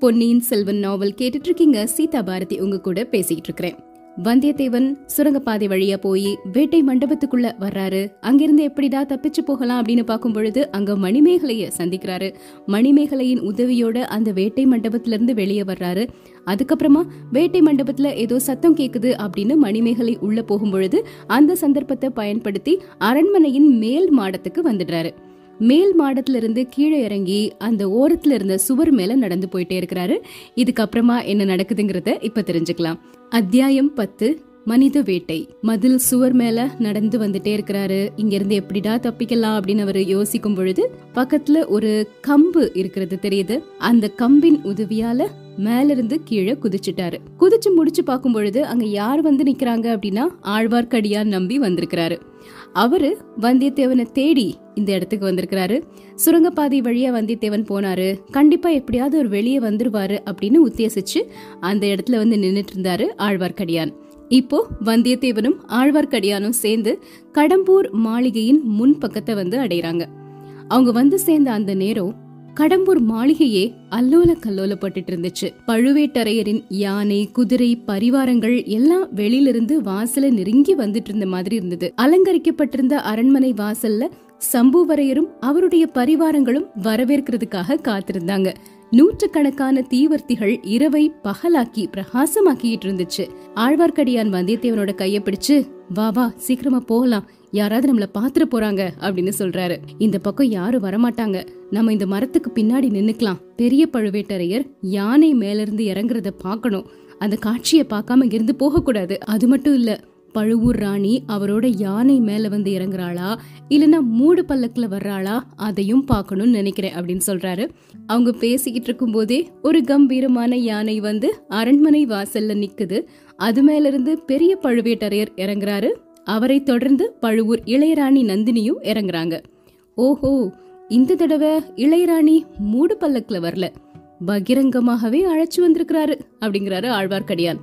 பொன்னியின் செல்வன் நாவல் கேட்டுட்டு இருக்கீங்க சீதா பாரதி உங்க கூட பேசிக்கிட்டு இருக்கிறேன் வந்தியத்தேவன் சுரங்கப்பாதை வழியா போய் வேட்டை மண்டபத்துக்குள்ள வர்றாரு. அங்கிருந்து எப்படிடா தப்பிச்சு போகலாம் அப்படின்னு பார்க்கும் பொழுது அங்க மணிமேகலைய சந்திக்கிறாரு. மணிமேகலையின் உதவியோட அந்த வேட்டை மண்டபத்துல இருந்து வெளியே வர்றாரு. அதுக்கப்புறமா வேட்டை மண்டபத்துல ஏதோ சத்தம் கேக்குது அப்படின்னு மணிமேகலை உள்ள போகும் பொழுது அந்த சந்தர்ப்பத்தை பயன்படுத்தி அரண்மனையின் மேல் மாடத்துக்கு வந்துடுறாரு. மேல் மாடத்துல இருந்து கீழே இறங்கி அந்த ஓரத்துல இருந்த சுவர் மேல நடந்து போயிட்டே இருக்கிறாரு. இதுக்கப்புறமா என்ன நடக்குதுங்கிறத இப்ப தெரிஞ்சுக்கலாம். அத்தியாயம் பத்து மனித வேட்டை. மதில் சுவர் மேல நடந்து வந்துட்டே இருக்கிறாரு. இங்க இருந்து எப்படிடா தப்பிக்கலாம் அப்படின்னு அவர் யோசிக்கும் பொழுது பக்கத்துல ஒரு கம்பு இருக்கிறது தெரியுது. அந்த கம்பின் உதவியால மேல இருந்து கீழே குதிச்சுட்டாரு. குதிச்சு முடிச்சு பார்க்கும் பொழுது அங்க யார் வந்து நிக்கிறாங்க அப்படின்னா ஆழ்வார்க்கடியான் நம்பி வந்திருக்கிறாரு. அவரு வந்தியத்தேவனை தேடி இந்த இடத்துக்கு வந்திருக்கிறாரு. சுரங்கப்பாதை வழியா வந்தியத்தேவன் போனாரு. கண்டிப்பா எப்படியாவது ஒரு வெளியே வந்துருவாரு அப்படின்னு உத்தேசிச்சு அந்த இடத்துல வந்து நின்றுட்டு இருந்தாரு ஆழ்வார்க்கடியான். இப்போ வந்தியத்தேவனும் ஆழ்வார்க்கடியானும் சேர்ந்து கடம்பூர் மாளிகையின் முன் பக்கத்தை வந்து அடையிறாங்க. அவங்க வந்து சேர்ந்த அந்த நேரம் கடம்பூர் மாளிகையே அல்லோல கல்லோலப்பட்டு இருந்துச்சு பழுவேட்டரையரின் யானை குதிரை பரிவாரங்கள் எல்லாம் வெளியிலிருந்து வாசல நெருங்கி வந்துட்டு இருந்த மாதிரி இருந்தது. அலங்கரிக்கப்பட்டிருந்த அரண்மனை வாசல்ல சம்புவரையரும் அவருடைய பரிவாரங்களும் வரவேற்கிறதுக்காக காத்திருந்தாங்க. நூற்றுக்கணக்கான தீவர்த்திகள் இரவை பகலாக்கி பிரகாசமாக்கிட்டு இருந்துச்சு. ஆழ்வார்க்கடியான் வந்தியத்தேவனோட கைய பிடிச்சு வா வா சீக்கிரமா போகலாம். யாராவது நம்மள பாத்துற போறாங்க அப்படின்னு சொல்றாரு. இந்த பக்கம் யாரும் வரமாட்டாங்க. நம்ம இந்த மரத்துக்கு பின்னாடி நின்னுக்கலாம். பெரிய பழுவேட்டரையர் யானை மேல இருந்து இறங்குறத பாக்கணும் அந்த காட்சியை பார்க்காம இங்கிருந்து போக கூடாது அது மட்டும் இல்ல பழுவூர் ராணி அவரோட யானை மேல வந்து இறங்குறாளா? இல்லனா மூடு பல்லக்குல வர்றாளா? அதையும் பார்க்கணும்னு நினைக்கிறேன் அப்படின்னு சொல்றாரு. அவங்க பேசிக்கிட்டு இருக்கும் போதே ஒரு கம்பீரமான யானை வந்து அரண்மனை வாசல்ல நிக்குது. அது மேல இருந்து பெரிய பழுவேட்டரையர் இறங்குறாரு. அவரை தொடர்ந்து பழுவூர் இளையராணி நந்தினியும் இறங்குறாங்க. ஓஹோ இந்த தடவை இளையராணி மூடு பல்லக்கில் வரல. பகிரங்கமாகவே அழைச்சு வந்திருக்கிறாரு அப்படிங்கிறாரு ஆழ்வார்க்கடியான்.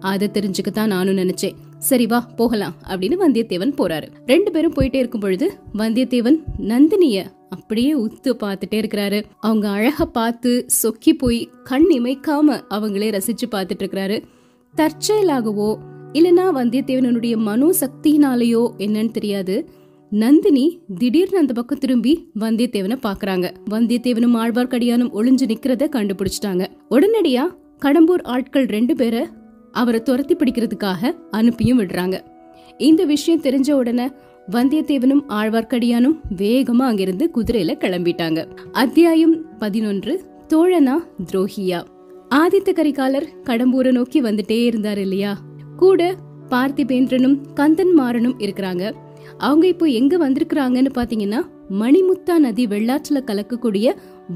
அதை தெரிஞ்சுக்கத்தான் நானும் நினைச்சேன். சரி வா போகலாம் அப்படின்னு வந்தியத்தேவன் போறாரு. ரெண்டு பேரும் போயிட்டே இருக்கும் பொழுது வந்தியத்தேவன் நந்தினிய அப்படியே உத்து பார்த்துட்டே இருக்கிறாரு. அவங்க அழக பார்த்து சொக்கி போய் கண் இமைக்காம அவங்களே ரசிச்சு பார்த்துட்டு இருக்கிறாரு. தற்செயலாகவோ இல்லனா வந்தியத்தேவனுடைய மனோ சக்தியினாலேயோ என்னன்னு தெரியாது. நந்தினி திடீர்னு அந்த பக்கம் திரும்பி வந்தியத்தேவனை பாக்குறாங்க வந்தியத்தேவனும் ஆழ்வார்க்கடியானும் ஒளிஞ்சு நிக்கிறத கண்டுபிடிச்சிட்டாங்க. உடனடியா கடம்பூர் ஆட்கள் ரெண்டு பேரை அவரை துரத்தி பிடிக்கிறதுக்காக அனுப்பியும் விடுறாங்க. இந்த விஷயம் தெரிஞ்ச உடனே வந்தியத்தேவனும் ஆழ்வார்க்கடியானும் வேகமா அங்கிருந்து குதிரையில கிளம்பிட்டாங்க. அத்தியாயம் பதினொன்று தோழனா துரோகியா. ஆதித்த கரிகாலர் கடம்பூரை நோக்கி வந்துட்டே இருந்தார் இல்லையா? கூட பார்த்திபேந்திரனும் கந்தன்மாறனும் இருக்கிறாங்க. அவங்க இப்போ எங்க வந்திருக்கிறாங்கன்னு பாத்தீங்கன்னா மணிமுத்தா நதி வெள்ளாற்றுல கலக்கக்கூடிய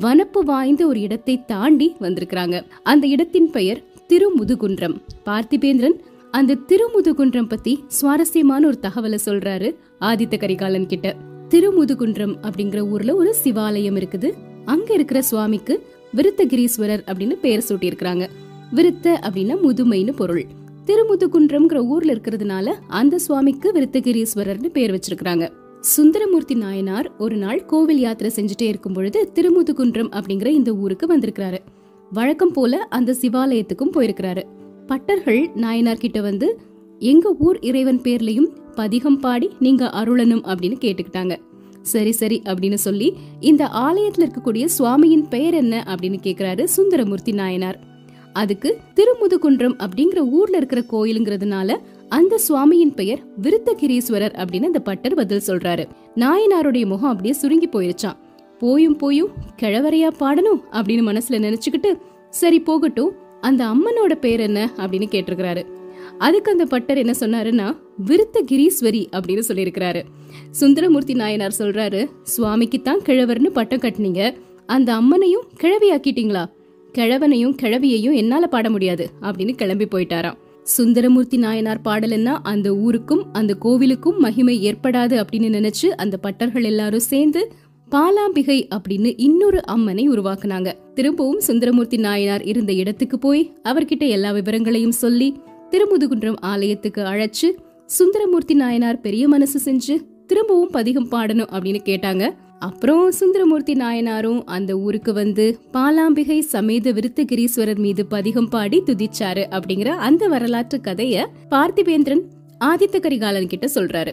வனப்பு வாய்ந்த ஒரு இடத்தை தாண்டி வந்திருக்கிறாங்க. அந்த இடத்தின் பெயர் திருமுதுகுன்றம். பார்த்திபேந்திரன் அந்த திருமுதுகுன்றம் பத்தி சுவாரஸ்யமான ஒரு தகவலை சொல்றாரு ஆதித்த கரிகாலன் கிட்ட. திருமுதுகுன்றம் அப்படிங்கிற ஊர்ல ஒரு சிவாலயம் இருக்குது. அங்க இருக்கிற சுவாமிக்கு விருத்தகிரீஸ்வரர் அப்படின்னு பெயர் சூட்டி இருக்கிறாங்க விருத்த அப்படின்னா முதுமைன்னு பொருள். திருமுதுகுன்றம்ங்கிற ஊர்ல இருக்கிறதுனால அந்த சுவாமிக்கு விருத்தகிரீஸ்வரர்னு பேர் வச்சிருக்காங்க சுந்தரமூர்த்தி நாயனார் ஒரு நாள் கோவில் யாத்திரை செஞ்சுட்டே இருக்கும் பொழுது திருமுதுகுன்றம் அப்படிங்கிற இந்த ஊருக்கு வந்திருக்கிறாரு. வழக்கம் போல அந்த சிவாலயத்துக்கும் போயிருக்கிறாரு. பட்டர்கள் நாயனார் கிட்ட வந்து எங்க ஊர் இறைவன் பேர்லயும் பதிகம் பாடி நீங்க அருளணும் அப்படின்னு கேட்டுக்கிட்டாங்க. சரி சரி அப்படின்னு சொல்லி இந்த ஆலயத்துல இருக்கக்கூடிய சுவாமியின் பெயர் என்ன? அப்படின்னு கேக்குறாரு சுந்தரமூர்த்தி நாயனார். அதுக்கு திருமுதுகுன்றம் அப்படிங்கிற ஊர்ல இருக்கிற கோயிலுங்கிறதுனால அந்த சுவாமியின் பெயர் விருத்தகிரீஸ்வரர் அப்படின்னு அந்த பட்டர் பதில் சொல்றாரு. நாயனாருடைய முகம் அப்படியே சுருங்கி போயிருச்சான் போயும் போயும் கிழவரையா பாடணும் அப்படின்னு மனசுல நினைச்சுக்கிட்டு சரி போகட்டும் அந்த அம்மனோட பேர் என்ன அப்படின்னு கேட்டிருக்கிறாரு. அதுக்கு அந்த பட்டர் என்ன சொன்னாருன்னா விருத்தகிரீஸ்வரி அப்படின்னு சொல்லியிருக்கிறாரு. சுந்தரமூர்த்தி நாயனார் சொல்றாரு சுவாமிக்கு தான் கிழவர்னு பட்டம் கட்டினீங்க. அந்த அம்மனையும் கிழவியாக்கிட்டீங்களா? கிழவனையும் கிழவியையும் என்னால பாட முடியாது அப்படின்னு கிளம்பி போயிட்டாராம். சுந்தரமூர்த்தி நாயனார் பாடலன்னா அந்த ஊருக்கும் அந்த கோவிலுக்கும் மகிமை ஏற்படாது அப்படின்னு நினைச்சு அந்த பட்டர்கள் எல்லாரும் சேர்ந்து பாலாம்பிகை அப்படின்னு இன்னொரு அம்மனை உருவாக்குனாங்க. திரும்பவும் சுந்தரமூர்த்தி நாயனார் இருந்த இடத்துக்கு போய் அவர்கிட்ட எல்லா விவரங்களையும் சொல்லி திருமுதுகுன்றம் ஆலயத்துக்கு அழைச்சு சுந்தரமூர்த்தி நாயனார் பெரிய மனசு செஞ்சு திரும்பவும் பதிகம் பாடணும் அப்படின்னு கேட்டாங்க. அப்புறம் சுந்தரமூர்த்தி நாயனாரும் அந்த ஊருக்கு வந்து பாலாம்பிகை சமேத விருத்தகிரீஸ்வரர் மீது பதிகம் பாடி துதிச்சாரு அப்படிங்கிற அந்த வரலாற்று கதைய பார்த்திபேந்திரன் ஆதித்த கரிகாலன் கிட்ட சொல்றாரு.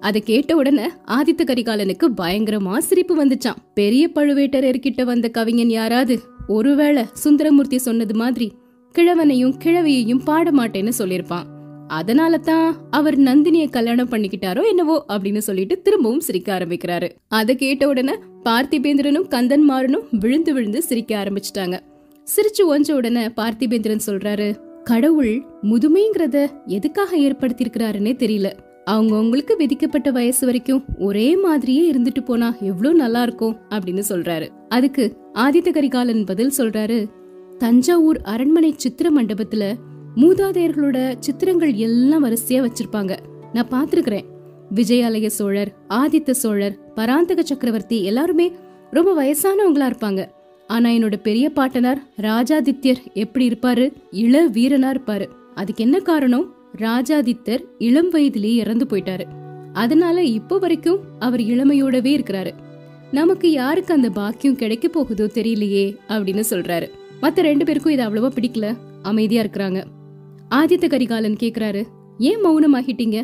அதை கேட்ட உடனே ஆதித்த கரிகாலனுக்கு பயங்கரமா சிரிப்பு வந்துச்சான் பெரிய பழுவேட்டரர்கிட்ட வந்த கவிஞன் யாராவது? ஒருவேளை சுந்தரமூர்த்தி சொன்னது மாதிரி கிழவனையும் கிழவியையும் பாட மாட்டேன்னு சொல்லியிருப்பான். அதனால தான் அவர் நந்தினிய கல்யாணம் பண்ணிக்கிட்டாரோ என்னவோ அப்படின்னு சொல்லிட்டு திரும்பவும் சிரிக்க ஆரம்பிக்கிறாரு. அதை கேட்ட உடனே பார்த்திபேந்திரனும் கந்தன்மாரனும் விழுந்து விழுந்து சிரிக்க ஆரம்பிச்சிட்டாங்க. சிரிச்சு ஒஞ்ச உடனே பார்த்திபேந்திரன் சொல்றாரு கடவுள் முதுமைங்கிறத எதுக்காக ஏற்படுத்தியிருக்கிறாருன்னே தெரியல. அவங்கவுங்களுக்கு விதிக்கப்பட்ட வயசு வரைக்கும் ஒரே மாதிரியே இருந்துட்டு போனா எவ்வளவு நல்லா இருக்கும் அப்படின்னு சொல்றாரு. அதுக்கு ஆதித்த கரிகாலன் பதில் சொல்றாரு தஞ்சாவூர் அரண்மனை சித்திர மண்டபத்துல மூதாதையர்களோட சித்திரங்கள் எல்லாம் வரிசையா வச்சிருப்பாங்க. நான் பாத்திருக்கிறேன் விஜயாலய சோழர் ஆதித்த சோழர் பராந்தக சக்கரவர்த்தி எல்லாருமே ரொம்ப வயசானவங்களா இருப்பாங்க. ஆனா என்னோட பெரிய பாட்டனார் ராஜாதித்யர் எப்படி இருப்பாரு? இள வீரனா இருப்பாரு. அதுக்கு என்ன காரணம்? ராஜாதித்தர் இளம் வயதிலேயே இறந்து போயிட்டாரு. அதனால இப்போ வரைக்கும் அவர் இளமையோடவே இருக்கிறாரு. நமக்கு யாருக்கு அந்த பாக்கியம் கிடைக்க போகுதோ தெரியலையே அப்படின்னு சொல்றாரு. மத்த ரெண்டு பேருக்கும் இது அவ்வளவா பிடிக்கல. அமைதியா இருக்கிறாங்க. ஆதித்த கரிகாலன் கேக்குறாரு. ஏன் மௌனமாகிட்டீங்க?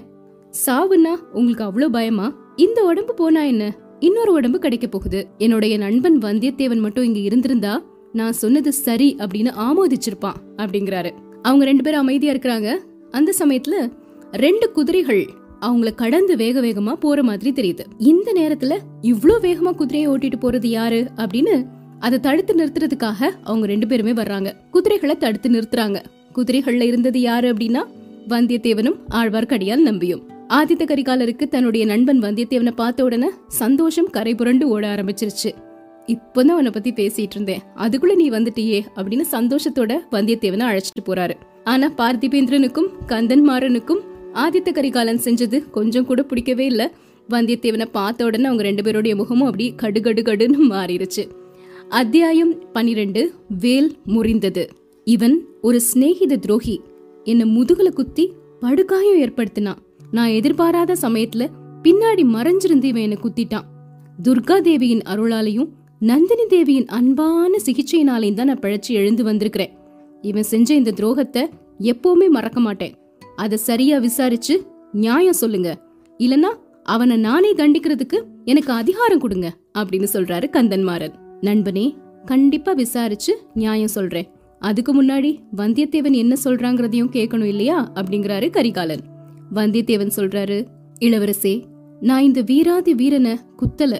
சாவுன்னா உங்களுக்கு அவ்வளவு பயமா? இந்த உடம்பு போனா என்ன? இன்னொரு உடம்பு கிடைக்க போகுது. என்னுடைய நண்பன் வந்தியத்தேவன் மட்டும் இங்க இருந்திருந்தா நான் சொன்னது சரி அப்படின்னு ஆமோதிச்சிருப்பான் அப்படிங்கிறாரு. அவங்க ரெண்டு பேரும் அமைதியா இருக்கிறாங்க. அந்த சமயத்துல ரெண்டு குதிரைகள் அவங்கள கடந்து வேக வேகமா போற மாதிரி தெரியுது. இந்த நேரத்துல இவ்ளோ வேகமா குதிரையை ஓட்டிட்டு போறது யாரு அப்படின்னு அதை தடுத்து நிறுத்துறதுக்காக அவங்க ரெண்டு பேருமே வர்றாங்க. குதிரைகளை தடுத்து நிறுத்துறாங்க. குதிரைகள்ல இருந்தது யாரு அப்படின்னா வந்தியத்தேவனும் ஆழ்வார்க்கடியால் நம்பியும். ஆதித்த கரிகாலருக்கு தன்னுடைய நண்பன் வந்தியத்தேவனை பார்த்த உடனே சந்தோஷம் கரை புரண்டு ஓட ஆரம்பிச்சிருச்சு. இப்பதான் அவனை பத்தி பேசிட்டு இருந்தேன். அதுக்குள்ள நீ வந்துட்டியே அப்படின்னு சந்தோஷத்தோட வந்தியத்தேவனை அழைச்சிட்டு போறாரு. ஆனா பார்த்திபேந்திரனுக்கும் கந்தன்மாறனுக்கும் ஆதித்த கரிகாலன் செஞ்சது கொஞ்சம் கூட பிடிக்கவே இல்ல. வந்தியத்தேவனை பார்த்த உடனே அவங்க ரெண்டு பேருடைய முகமும் அப்படி கடுகடு கடுன்னு மாறிடுச்சு அத்தியாயம் பனிரெண்டு வேல் முறிந்தது. இவன் ஒரு சிநேகித துரோகி. என்ன முதுகுல குத்தி படுகாயம் ஏற்படுத்தினான். நான் எதிர்பாராத சமயத்துல பின்னாடி மறைஞ்சிருந்து இவன் என்ன குத்திட்டான். துர்கா தேவியின் அருளாலையும் நந்தினி தேவியின் அன்பான சிகிச்சையினாலையும் தான் நான் பிழைச்சு எழுந்து வந்திருக்கிறேன். இவன் செஞ்ச இந்த துரோகத்தை எப்பவுமே மறக்க மாட்டேன். அத சரியா விசாரிச்சு நியாயம் சொல்லுங்க. இல்லனா அவனை நானே தண்டிக்கிறதுக்கு எனக்கு அதிகாரம் கொடுங்க அப்படின்னு சொல்றாரு கந்தன்மாறன். நண்பனே கண்டிப்பா விசாரிச்சு நியாயம் சொல்றேன். அதுக்கு முன்னாடி வந்தியத்தேவன் என்ன சொல்றாங்கிறதையும் கேட்கணும் இல்லையா? அப்படிங்கிறாரு கரிகாலன். வந்தியத்தேவன் சொல்றாரு இளவரசே நான் இந்த வீராதி வீரனை குத்தல.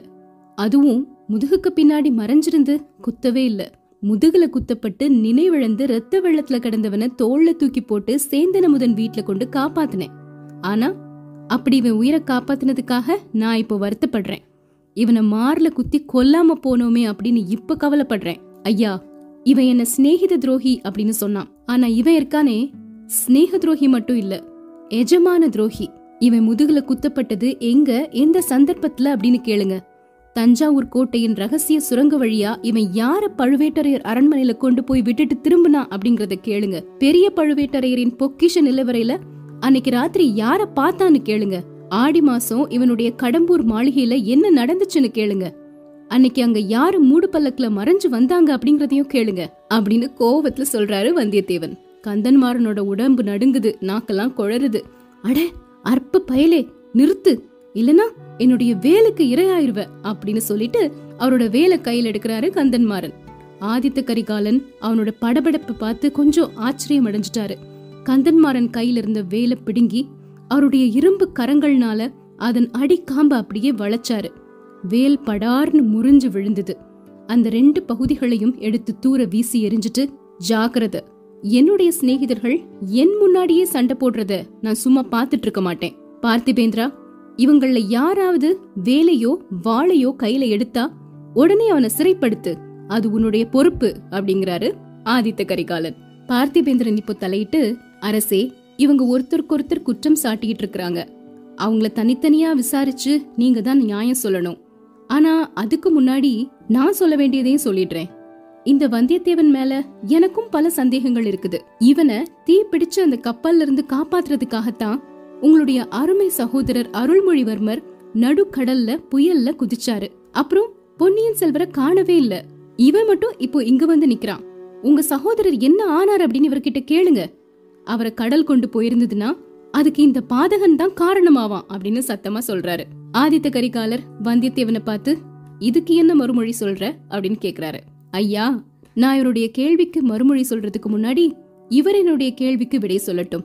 அதுவும் முதுகுக்கு பின்னாடி மறைஞ்சிருந்து குத்தவே இல்ல. முதுகுல குத்தப்பட்டு நினைவிழந்து ரத்த வெள்ளத்துல கிடந்தவனை தோல்ல தூக்கி போட்டு சேந்தன முதன் வீட்டுல கொண்டு காப்பாத்தினேன். ஆனா அப்படி இவன் உயிரை காப்பாத்தினதுக்காக நான் இப்போ வருத்தப்படுறேன். இவனை மார்ல குத்தி கொல்லாம போனோமே அப்படின்னு இப்ப கவலைப்படுறேன். ஐயா இவன் என்ன சிநேகித துரோகி அப்படின்னு சொன்னான். ஆனா இவன் இருக்கானே சிநேக துரோகி மட்டும் இல்ல எஜமான துரோகி. இவன் முதுகுல குத்தப்பட்டது எங்க எந்த சந்தர்ப்பத்துல அப்படின்னு கேளுங்க. தஞ்சாவூர் கோட்டையின் ரகசிய சுரங்க வழியா இவன் யார பழுவேட்டரையர் அரண்மனையில கொண்டு போய் விட்டுட்டு திரும்பினா அப்படிங்கறத கேளுங்க. பெரிய பழுவேட்டரையரின் பொக்கிஷ நிலவரையில அன்னைக்கு ராத்திரி யார பார்த்தான்னு கேளுங்க. ஆடி மாசம் இவனுடைய கடம்பூர் மாளிகையில என்ன நடந்துச்சுன்னு கேளுங்க. அன்னைக்கு அங்க யாரு மூடு பல்லக்குல மறைஞ்சு வந்தாங்க அப்படிங்கறதையும் கேளுங்க அப்படின்னு கோவத்துல சொல்றாரு வந்தியத்தேவன். கந்தன்மாறனோட உடம்பு நடுங்குது நாக்கெல்லாம் குழறுது. அட அற்ப பயலே நிறுத்து. இல்லனா என்னுடைய வேலுக்கு இரையாயிருவ அப்படின்னு சொல்லிட்டு அவரோட வேலை கையில் எடுக்கிறாரு கந்தன்மாறன் ஆதித்த கரிகாலன் அவனோட படபடப்பை பார்த்து கொஞ்சம் ஆச்சரியம் அடைஞ்சிட்டாரு. கந்தன்மாறன் கையில இருந்த வேலை பிடுங்கி அவருடைய இரும்பு கரங்கள்னால அதன் அடிக்காம்ப அப்படியே வளைச்சாரு. வேல் படார்னு முறிஞ்சு விழுந்தது. அந்த ரெண்டு பகுதிகளையும் எடுத்து தூர வீசி எரிஞ்சிட்டு ஜாக்கிரத என்னுடைய சிநேகிதர்கள் என் முன்னாடியே சண்டை போடுறத நான் சும்மா பார்த்துட்டு இருக்க மாட்டேன். பார்த்திபேந்திரா இவங்கள யாராவது வேலையோ வாளையோ கையில எடுத்தா உடனே அவனை சிறைப்படுத்து. அது உன்னுடைய பொறுப்பு அப்படிங்கிறாரு ஆதித்த கரிகாலன். பார்த்திபேந்திரன் இப்போ தலையிட்டு அரசே இவங்க ஒருத்தருக்கு ஒருத்தர் குற்றம் சாட்டிக்கிட்டு இருக்கிறாங்க. அவங்கள தனித்தனியா விசாரிச்சு நீங்க தான் நியாயம் சொல்லணும். ஆனா அதுக்கு முன்னாடி நான் சொல்ல வேண்டியதையும் சொல்லிடுறேன். இந்த வந்தியத்தேவன் மேல எனக்கும் பல சந்தேகங்கள் இருக்குது. இவனை தீ பிடிச்ச அந்த கப்பல்ல இருந்து காப்பாத்துறதுக்காகத்தான் உங்களுடைய அருமை சகோதரர் அருள்மொழிவர்மர் நடுக்கடல்ல புயல்ல குதிச்சாரு. அப்புறம் பொன்னியின் செல்வரை காணவே இல்ல. இவன் மட்டும் இப்போ இங்க வந்து நிக்கிறான். உங்க சகோதரர் என்ன ஆனார் அப்படின்னு இவர்கிட்ட கேளுங்க. அவரை கடல் கொண்டு போயிருந்ததுன்னா அதுக்கு இந்த பாதகன் தான் காரணமாவான் அப்படின்னு சத்தமா சொல்றாரு. ஆதித்த கரிகாலர் வந்தியத்தேவனை பார்த்து இதுக்கு என்ன மறுமொழி சொல்ற? அப்படின்னு கேக்குறாரு. ஐயா நான் இவருடைய கேள்விக்கு மறுமொழி சொல்றதுக்கு முன்னாடி இவர் என்னுடைய கேள்விக்கு விடை சொல்லட்டும்.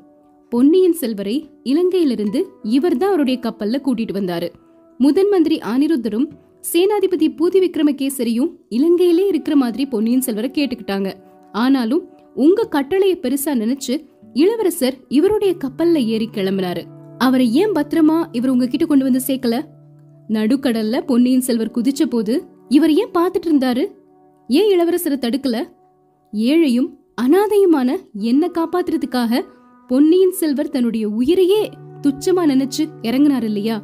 பொன்னியின் செல்வரை இலங்கையிலிருந்து இவர் தான் அவருடைய கப்பல்ல கூட்டிட்டு வந்தாரு. முதன் மந்திரி அனிருத்தரும் சேனாதிபதி பூதி விக்ரமகேசரியும் இலங்கையிலே இருக்கிற மாதிரி பொன்னியின் செல்வரை கேட்டுக்கிட்டாங்க. ஆனாலும் உங்க கட்டளைய பெருசா நினைச்சு இளவரசர் இவருடைய கப்பல்ல ஏறி கிளம்பினாரு. அவரை ஏன் பத்திரமா இவர் உங்ககிட்ட கொண்டு வந்து சேர்க்கல? நடுக்கடல்ல பொன்னியின் செல்வர் குதிச்ச போது இவர் ஏன் பார்த்துட்டு இருந்தாரு? ஏன் இளவரசரை தடுக்கல? ஏழையும் அனாதையுமான என்ன காப்பாத்துறதுக்காக பொன்னியின் செல்வர் தன்னுடைய உயிரையே துச்சமா நினைச்சு இறங்கினார் இல்லையா?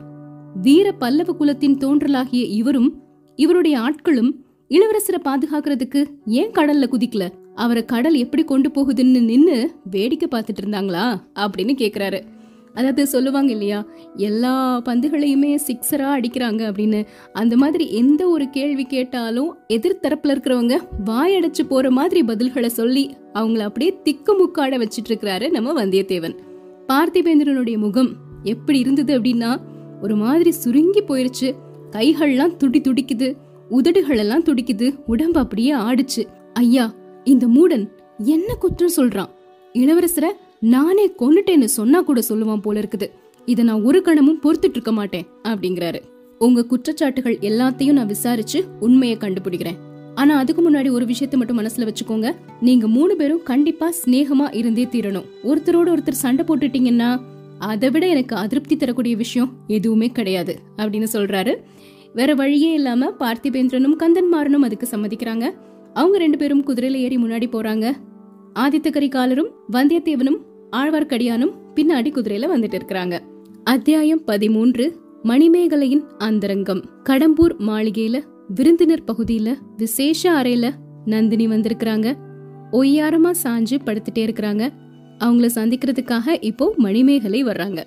வீர பல்லவ குலத்தின் தோன்றலாகிய இவரும் இவருடைய ஆட்களும் இளவரசரை பாதுகாக்கிறதுக்கு ஏன் கடல்ல குதிக்கல? அவரை கடல் எப்படி கொண்டு போகுதுன்னு நின்னு வேடிக்கை பார்த்துட்டு இருந்தாங்களா? அப்படின்னு கேக்குறாரு. அதாவது சொல்லுவாங்க இல்லையா எல்லா பந்துகளையுமே சிக்ஸரா அடிக்கிறாங்க அப்படின்னு. அந்த மாதிரி எந்த ஒரு கேள்வி கேட்டாலும் எதிர்த்தரப்பில் இருக்கிறவங்க வாயடைச்சு போற மாதிரி பதில்களை சொல்லி அவங்கள அப்படியே திக்கு முக்காட வச்சிட்டு இருக்கிறாரு நம்ம வந்தியத்தேவன். பார்த்திபேந்திரனுடைய முகம் எப்படி இருந்தது அப்படின்னா ஒரு மாதிரி சுருங்கி போயிருச்சு. கைகள்லாம் துடி துடிக்குது உதடுகளெல்லாம் துடிக்குது உடம்பு அப்படியே ஆடுச்சு. ஐயா இந்த மூடன் என்ன குற்றம் சொல்றான்? இளவரசரை நானே கொன்னுட்டேன்னு சொன்னா கூட சொல்லுவான் போல இருக்குது. இதை நான் ஒரு கணமும் பொறுத்துட்டு இருக்க மாட்டேன் அப்படிங்கிறாரு. உங்க குற்றச்சாட்டுகள் எல்லாத்தையும் நான் விசாரிச்சு உண்மையை கண்டுபிடிக்கிறேன். ஆனா அதுக்கு முன்னாடி ஒரு விஷயத்தை மட்டும் மனசுல வச்சுக்கோங்க. நீங்க மூணு பேரும் கண்டிப்பா சிநேகமா இருந்தே தீரணும். ஒருத்தரோட ஒருத்தர் சண்டை போட்டுட்டீங்கன்னா அதை விட எனக்கு அதிருப்தி தரக்கூடிய விஷயம் எதுவுமே கிடையாது அப்படின்னு சொல்றாரு. வேற வழியே இல்லாம பார்த்திபேந்திரனும் கந்தன்மாறனும் அதுக்கு சம்மதிக்கிறாங்க. அவங்க ரெண்டு பேரும் குதிரையில ஏறி முன்னாடி போறாங்க. ஆதித்த கரிகாலரும் வந்தியத்தேவனும் ஆழ்வார்க்கடியானும் பின்னாடி குதிரையில வந்துட்டு இருக்கிறாங்க. அத்தியாயம் பதிமூன்று மணிமேகலையின் அந்தரங்கம். கடம்பூர் மாளிகையில விருந்தினர் பகுதியில விசேஷ அறையில நந்தினி வந்திருக்கிறாங்க. ஒய்யாரமா சாஞ்சு படுத்துட்டே இருக்கிறாங்க. அவங்கள சந்திக்கிறதுக்காக இப்போ மணிமேகலை வர்றாங்க.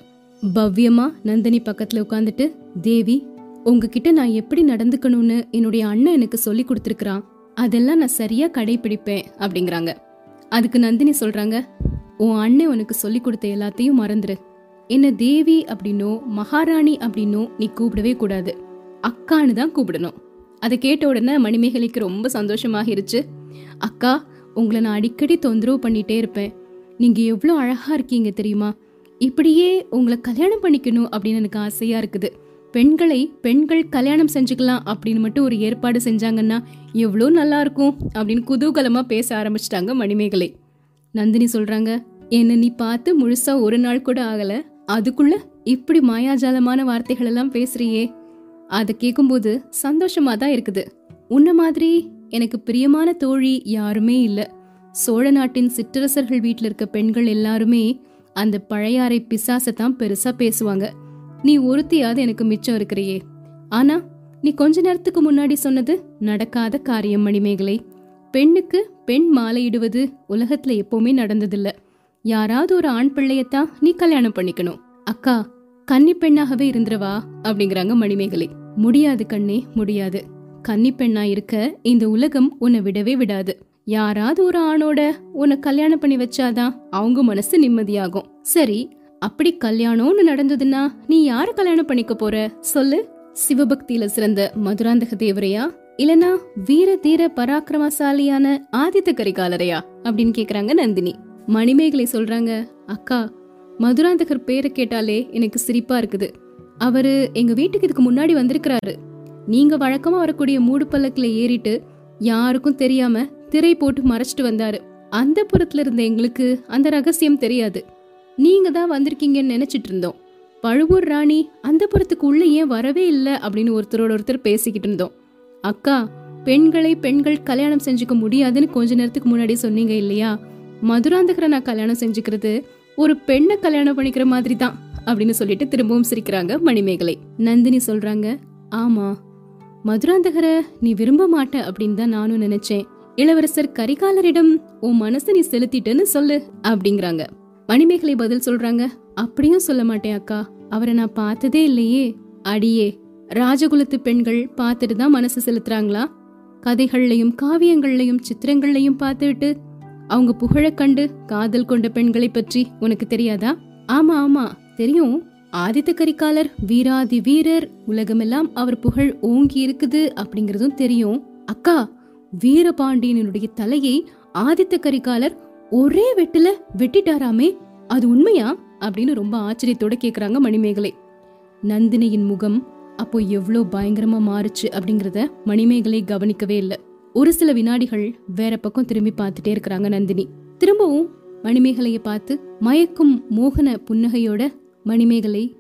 பவ்யமா நந்தினி பக்கத்துல உட்காந்துட்டு தேவி உங்ககிட்ட நான் எப்படி நடந்துக்கணும்னு என்னுடைய அண்ணன் எனக்கு சொல்லி கொடுத்துருக்கான் அதெல்லாம் நான் சரியா கடைபிடிப்பேன் அப்படிங்கிறாங்க. அதுக்கு நந்தினி சொல்றாங்க உன் அண்ணன் உனக்கு சொல்லி கொடுத்த எல்லாத்தையும் மறந்துரு. என்ன தேவி அப்படின்னோ மகாராணி அப்படின்னோ நீ கூப்பிடவே கூடாது. அக்கான்னு தான் கூப்பிடணும். அதை கேட்ட உடனே மணிமேகலைக்கு ரொம்ப சந்தோஷமாகிருச்சு. அக்கா உங்களை நான் அடிக்கடி தொந்தரவு பண்ணிட்டே இருப்பேன். நீங்க எவ்வளோ அழகா இருக்கீங்க தெரியுமா? இப்படியே உங்களை கல்யாணம் பண்ணிக்கணும் அப்படின்னு எனக்கு ஆசையா இருக்குது. பெண்களை பெண்கள் கல்யாணம் செஞ்சுக்கலாம் அப்படின்னு மட்டும் ஒரு ஏற்பாடு செஞ்சாங்கன்னா எவ்வளோ நல்லா இருக்கும் அப்படின்னு குதூகலமா பேச ஆரம்பிச்சிட்டாங்க மணிமேகலை. நந்தினி சொல்றாங்க என்ன நீ பார்த்து முழுசா ஒரு நாள் கூட ஆகல. அதுக்குள்ள இப்படி மாயாஜாலமான வார்த்தைகள் எல்லாம் பேசுறியே. அதை கேட்கும்போது சந்தோஷமா தான் இருக்குது. உன்ன மாதிரி எனக்கு பிரியமான தோழி யாருமே இல்ல. சோழ நாட்டின் சிற்றரசர்கள் வீட்டில் இருக்க பெண்கள் எல்லாருமே அந்த பழையாறை பிசாசை தான் பெருசா பேசுவாங்க. நீ ஒருத்தியாவது எனக்கு மிச்சம் இருக்கிறியே. ஆனா நீ கொஞ்ச நேரத்துக்கு முன்னாடி சொன்னது நடக்காத காரியம் மணிமேகலை. பெண்ணுக்கு பெண் மாலையிடுவது உலகத்துல எப்பவுமே நடந்ததில்ல. யாராவது ஒரு ஆண் பிள்ளையத்தான் நீ கல்யாணம் பண்ணிக்கணும். அக்கா கன்னி பெண்ணாகவே இருந்துருவா அப்படிங்கிறாங்க மணிமேகலை. முடியாது கண்ணே முடியாது. கன்னி பெண்ணா இருக்க இந்த உலகம் உன்னை விடவே விடாது. யாராவது ஒரு ஆணோட உன்னை கல்யாணம் பண்ணி வச்சாதான் அவங்க மனசு நிம்மதியாகும். சரி அப்படி கல்யாணம்னு நடந்ததுன்னா நீ யார கல்யாணம் பண்ணிக்க போற? சொல்லு. சிவபக்தியில சிறந்த மதுராந்தக தேவரையா? இல்லனா வீர தீர பராக்கிரமசாலியான ஆதித்த கரிகாலரையா? அப்படின்னு கேக்குறாங்க நந்தினி. மணிமேகலை சொல்றாங்க அக்கா மதுராந்தகர் பேரை கேட்டாலே எனக்கு சிரிப்பா இருக்குது. அவரு எங்க வீட்டுக்கு இதுக்கு முன்னாடி வந்திருக்கிறாரு. நீங்க வழக்கமா வரக்கூடிய மூடு பல்லக்கில ஏறிட்டு யாருக்கும் தெரியாம திரை போட்டு மறைச்சிட்டு வந்தாரு. அந்த புறத்துல இருந்த எங்களுக்கு அந்த ரகசியம் தெரியாது. நீங்க தான் வந்திருக்கீங்கன்னு நினைச்சிட்டு இருந்தோம். பழுவூர் ராணி அந்த புறத்துக்கு உள்ள ஏன் வரவே இல்லை? அப்படின்னு ஒருத்தரோட ஒருத்தர் பேசிக்கிட்டு இருந்தோம். அக்கா பெண்களை பெண்கள் கல்யாணம் செஞ்சுக்க முடியாதுன்னு கொஞ்ச நேரத்துக்கு முன்னாடி சொன்னீங்க இல்லையா? மதுராந்தகரை நான் கல்யாணம் செஞ்சுக்கிறது ஒரு பெண்ணை கல்யாணம் பண்ணிக்கிற மாதிரி தான் அப்படின்னு சொல்லிட்டு திரும்பவும் சிரிக்கிறாங்க மணிமேகலை. நந்தினி சொல்றாங்க ஆமா மதுராந்தகரை நீ விரும்ப மாட்ட அப்படின்னு தான் நானும் நினைச்சேன். இளவரசர் கரிகாலரிடம் உன் மனசை நீ செலுத்திட்டேன்னு சொல்லு அப்படிங்கிறாங்க. மணிமேகலை பதில் சொல்றாங்க அப்படியும் சொல்ல மாட்டேன் அக்கா. அவரை நான் பார்த்ததே இல்லையே. அடியே ராஜகுலத்து பெண்கள் பார்த்துட்டு தான் மனசு செலுத்துறாங்களா? கதைகள்லையும் காவியங்கள்லையும் சித்திரங்கள்லையும் பார்த்துட்டு அவங்க புகழ கண்டு காதல் கொண்ட பெண்களை பற்றி உனக்கு தெரியாதா? ஆமா ஆமா தெரியும். ஆதித்த கரிகாலர் வீராதி வீரர் உலகமெல்லாம் அவர் புகழ் ஓங்கி இருக்குது அப்படிங்கறதும் தெரியும். அக்கா வீரபாண்டியனுடைய தலையை ஆதித்த கரிகாலர் ஒரே வெட்டுல வெட்டிட்டாராமே அது உண்மையா? அப்படின்னு ரொம்ப ஆச்சரியத்தோட கேக்குறாங்க மணிமேகலை. நந்தினியின் முகம் அப்போ எவ்வளோ பயங்கரமா மாறுச்சு அப்படிங்கறத மணிமேகலை கவனிக்கவே இல்லை. ஒரு சில வினாடிகள் வேற பக்கம் திரும்பி பார்த்துட்டே இருக்கிறாங்க நந்தினி. திரும்பவும் மணிமேகலையை பார்த்து மயக்கும் மோகன புன்னகையோட மணிமேகலை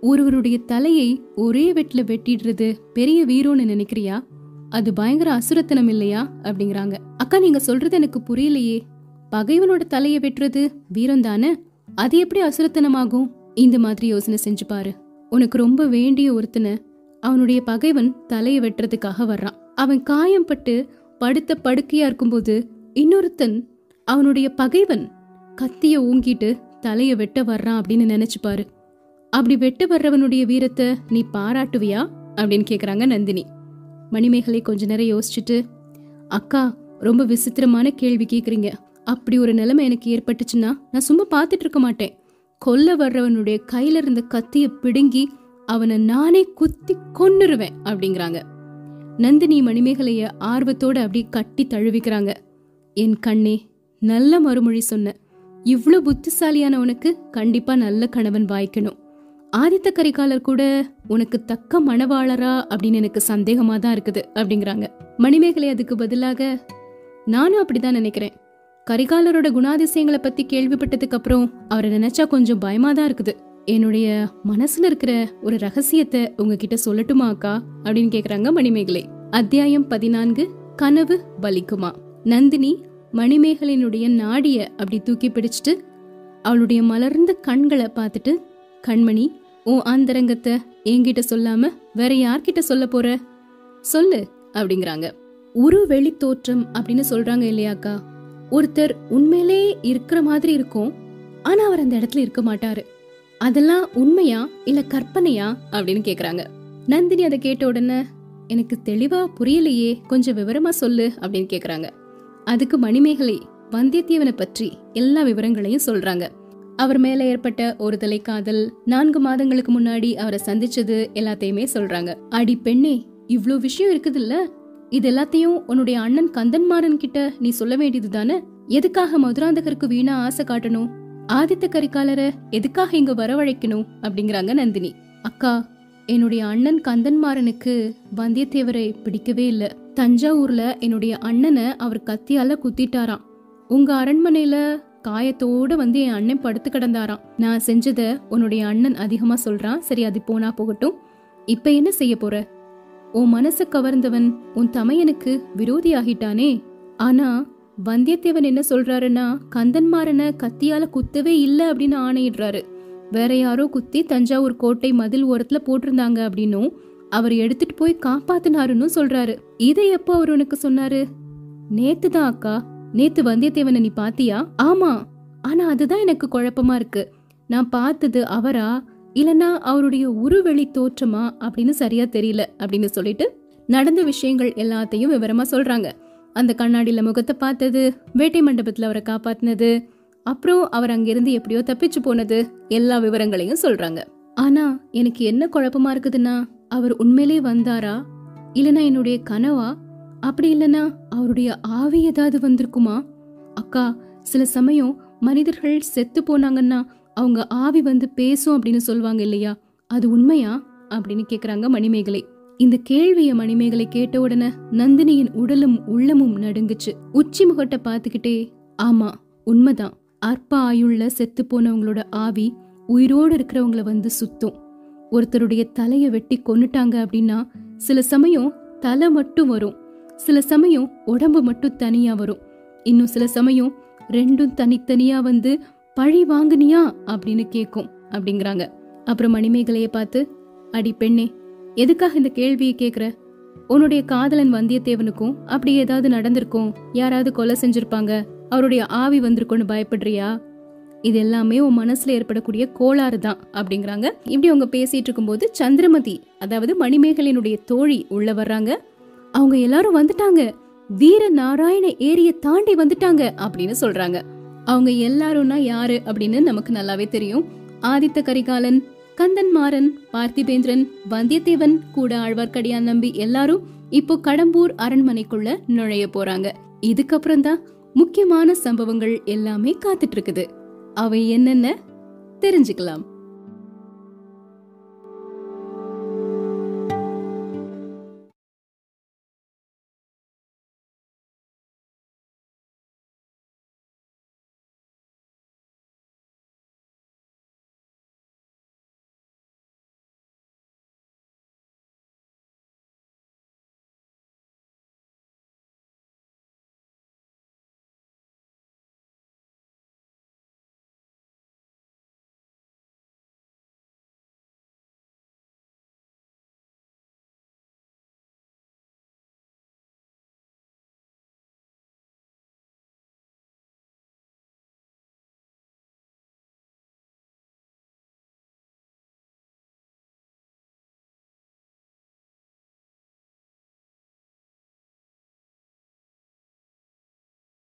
ஒருவருடைய தலையை ஒரே வெட்டில் வெட்டிடுறது பெரிய வீரோன்னு நினைக்கிறியா? அது பயங்கர அசுரத்தனம் இல்லையா? அப்படிங்கிறாங்க. அக்கா நீங்க சொல்றது எனக்கு புரியலையே. பகைவனோட தலையை வெட்டுறது வீரம் தானே அது எப்படி அசுரத்தனமாகும்? இந்த மாதிரி யோசனை செஞ்சு பாரு. உனக்கு ரொம்ப வேண்டிய ஒருத்தனை அவனுடைய பகைவன் தலையை வெட்டுறதுக்காக வர்றான். அவன் காயம்பட்டு படுத்த படுக்கையா இருக்கும்போது இன்னொருத்தன் அவனுடைய பகைவன் கத்திய ஊங்கிட்டு தலைய வெட்ட வர்றான் அப்படின்னு நினைச்சு பாரு அப்படி வெட்ட வர்றவனுடைய வீரத்தை நீ பாராட்டுவியா? அப்படின்னு கேக்குறாங்க நந்தினி. மணிமேகலை கொஞ்ச நேரம் யோசிச்சுட்டு அக்கா ரொம்ப விசித்திரமான கேள்வி கேக்குறீங்க. அப்படி ஒரு நிலைமை எனக்கு ஏற்பட்டுச்சுன்னா நான் சும்மா பார்த்துட்டு இருக்க மாட்டேன். கொல்ல வர்றவனுடைய கையில இருந்த கத்திய பிடுங்கி அவனை நானே குத்தி கொன்னுருவேன் அப்படிங்கிறாங்க. நந்தினி மணிமேகலைய ஆர்வத்தோட அப்படி கட்டி தழுவிக்கிறாங்க. என் கண்ணே நல்ல மறுமொழி சொன்ன. இவ்ளோ புத்திசாலியான உனக்கு கண்டிப்பா நல்ல கணவன் வாய்க்கணும். ஆதித்த கரிகாலர் கூட உனக்கு தக்க மணவாளரா அப்படின்னு எனக்கு சந்தேகமா தான் இருக்குது அப்படிங்கிறாங்க. மணிமேகலை அதுக்கு பதிலாக நானும் அப்படிதான் நினைக்கிறேன். கரிகாலரோட குணாதிசயங்களை பத்தி கேள்விப்பட்டதுக்கு அப்புறம் அவரை நினைச்சா கொஞ்சம் பயமா தான் இருக்குது. என்னுடைய மனசுல இருக்கிற ஒரு ரகசியத்தை உங்ககிட்ட சொல்லட்டுமா அக்கா? அப்படின்னு கேக்குறாங்க மணிமேகலை. அத்தியாயம் பதினான்கு கனவு பலிக்குமா? நந்தினி மணிமேகலினுடைய நாடிய அப்படி தூக்கி பிடிச்சிட்டு அவளுடைய மலர்ந்த கண்களை பார்த்துட்டு கண்மணி உன் ஆந்தரங்கத்தை என்கிட்ட சொல்லாம வேற யார்கிட்ட சொல்ல போற? சொல்லு அப்படிங்கிறாங்க. உரு வெளி தோற்றம் அப்படின்னு சொல்றாங்க இல்லையாக்கா ஒருத்தர் உண்மையிலே இருக்கிற மாதிரி இருக்கும் ஆனா அவர் அந்த இடத்துல இருக்க மாட்டாரு. அதெல்லாம் உண்மையா இல்ல கற்பனையா அப்படின்னு கேக்குறாங்க. நந்தினி அதை கேட்ட உடனே எனக்கு தெளிவா புரியலையே கொஞ்சம் விவரமா சொல்லு அப்படின்னு கேக்குறாங்க. அதுக்கு மணிமேகலை வந்தியத்தேவனை பற்றி எல்லா விவரங்களையும் சொல்றாங்க. அவர் மேல ஏற்பட்ட ஒரு தலை காதல் நான்கு மாதங்களுக்கு முன்னாடி அவரை சந்திச்சது எல்லாத்தையுமே சொல்றாங்க. அடி பெண்ணே இவ்ளோ விஷயம் இருக்குதுல்ல இது எல்லாத்தையும் உன்னுடைய அண்ணன் கந்தன்மாறன் கிட்ட நீ சொல்ல வேண்டியது தானே எதுக்காக மதுராந்தகருக்கு வீணா ஆசை காட்டணும்? ஆதித்த கரிகாலரை எதுக்காக இங்க வரவழைக்கணும்? அப்படிங்கிறாங்க நந்தினி. அக்கா என்னுடைய அண்ணன் கந்தன்மாறனுக்கு வந்தியத்தேவரை பிடிக்கவே இல்ல. தஞ்சாவூர்ல என்னுடைய அண்ணனை அவர் கத்தியால குத்திட்டாராம். உங்க அரண்மனையில காயத்தோட வந்து என் அண்ணன் படுத்து கிடந்தாராம். நான் செஞ்சத உன்னுடைய அண்ணன் அதிகமா சொல்றான். சரி அது போனா போகட்டும். இப்ப என்ன செய்ய போற? உன் மனச கவர்ந்தவன் உன் தமையனுக்கு விரோதி ஆகிட்டானே ஆனா வந்தியத்தேவன் என்ன சொல்றாருன்னா கந்தன்மாரனை கத்தியால குத்தவே இல்ல அப்படின்னு ஆணையிடுறாரு. வேற யாரோ குத்தி தஞ்சாவூர் கோட்டை மதில் ஓரத்துல போட்டிருந்தாங்க அப்படின்னும் அவர் எடுத்துட்டு போய் காப்பாத்தினாருன்னு சொல்றாரு. இதை எப்போ அவர் உனக்கு சொன்னாரு? நேத்து தான் அக்கா. நேத்து வந்தியத்தேவனை நீ பாத்தியா? ஆமா. ஆனா அதுதான் எனக்கு குழப்பமா இருக்கு. நான் பார்த்தது அவரா? இல்லைன்னா அவருடைய உருவெளி தோற்றமா அப்படின்னு சரியா தெரியல அப்படின்னு சொல்லிட்டு நடந்த விஷயங்கள் எல்லாத்தையும் விவரமா சொல்றாங்க. அந்த கண்ணாடியில முகத்தை பார்த்தது வேட்டை மண்டபத்துல அவரை காப்பாத்தினது அப்புறம் அவர் அங்கிருந்து எப்படியோ தப்பிச்சு போனது எல்லா விவரங்களையும் சொல்றாங்க. ஆனா எனக்கு என்ன குழப்பமா இருக்குதுன்னா அவர் உண்மையிலே வந்தாரா? இல்லனா என்னுடைய கனவா? அப்படி இல்லனா அவருடைய ஆவி ஏதாவது வந்திருக்குமா? அக்கா சில சமயம் மனிதர்கள் செத்து போனாங்கன்னா அவங்க ஆவி வந்து பேசும் அப்படின்னு சொல்லுவாங்க இல்லையா? அது உண்மையா? அப்படின்னு கேக்குறாங்க மணிமேகலை. இந்த கேள்விய மணிமேகலை கேட்ட உடனே நந்தினியின் உடலும் உள்ளமும் நடுங்குச்சு. உச்சி முகட்டை பார்த்துக்கிட்டே ஆமா உண்மைதான். அற்ப ஆயுள்ள செத்து போனவங்களோட ஆவி உயிரோடு இருக்கிறவங்கள வந்து சுத்தும். ஒருத்தருடைய தலைய வெட்டி கொன்னுட்டாங்க அப்படின்னா சில சமயம் தலை மட்டும் வரும். சில சமயம் உடம்பு மட்டும் தனியா வரும். இன்னும் சில சமயம் ரெண்டும் தனித்தனியா வந்து பழி வாங்குனியா அப்படின்னு கேட்கும் அப்படிங்கிறாங்க. அப்புறம் மணிமேகலைய பார்த்து அடி பெண்ணே எதுக்காக இந்த கேள்வியை கேக்குற? உன்னுடைய காதலன் வந்தியத்தேவனுக்கும் அப்படி ஏதாவது நடந்திருக்கும் யாராவது கொலை செஞ்சிருப்பாங்க அவருடைய ஆவி வந்திருக்கும்னு பயப்படுறியா? இது எல்லாமே உன் மனசுல ஏற்படக்கூடிய கோளாறு தான் அப்படிங்கிறாங்க. இப்படி அவங்க பேசிட்டு இருக்கும்போது சந்திரமதி அதாவது மணிமேகலினுடைய தோழி உள்ள வர்றாங்க. அவங்க எல்லாரும் வந்துட்டாங்க. வீர நாராயண ஏரிய தாண்டி வந்துட்டாங்க அப்படின்னு சொல்றாங்க. அவங்க எல்லாரும்னா யாரு அப்படின்னு நமக்கு நல்லாவே தெரியும். ஆதித்த கரிகாலன் கந்தன் மாறன் பார்த்திபேந்திரன் வந்தியத்தேவன் கூட ஆழ்வார்க்கடியான் நம்பி எல்லாரும் இப்போ கடம்பூர் அரண்மனைக்குள்ள நுழைய போறாங்க. இதுக்கப்புறம் தான் முக்கியமான சம்பவங்கள் எல்லாமே காத்துட்டு இருக்குது. அவை என்னென்ன? தெரிஞ்சுக்கலாம்.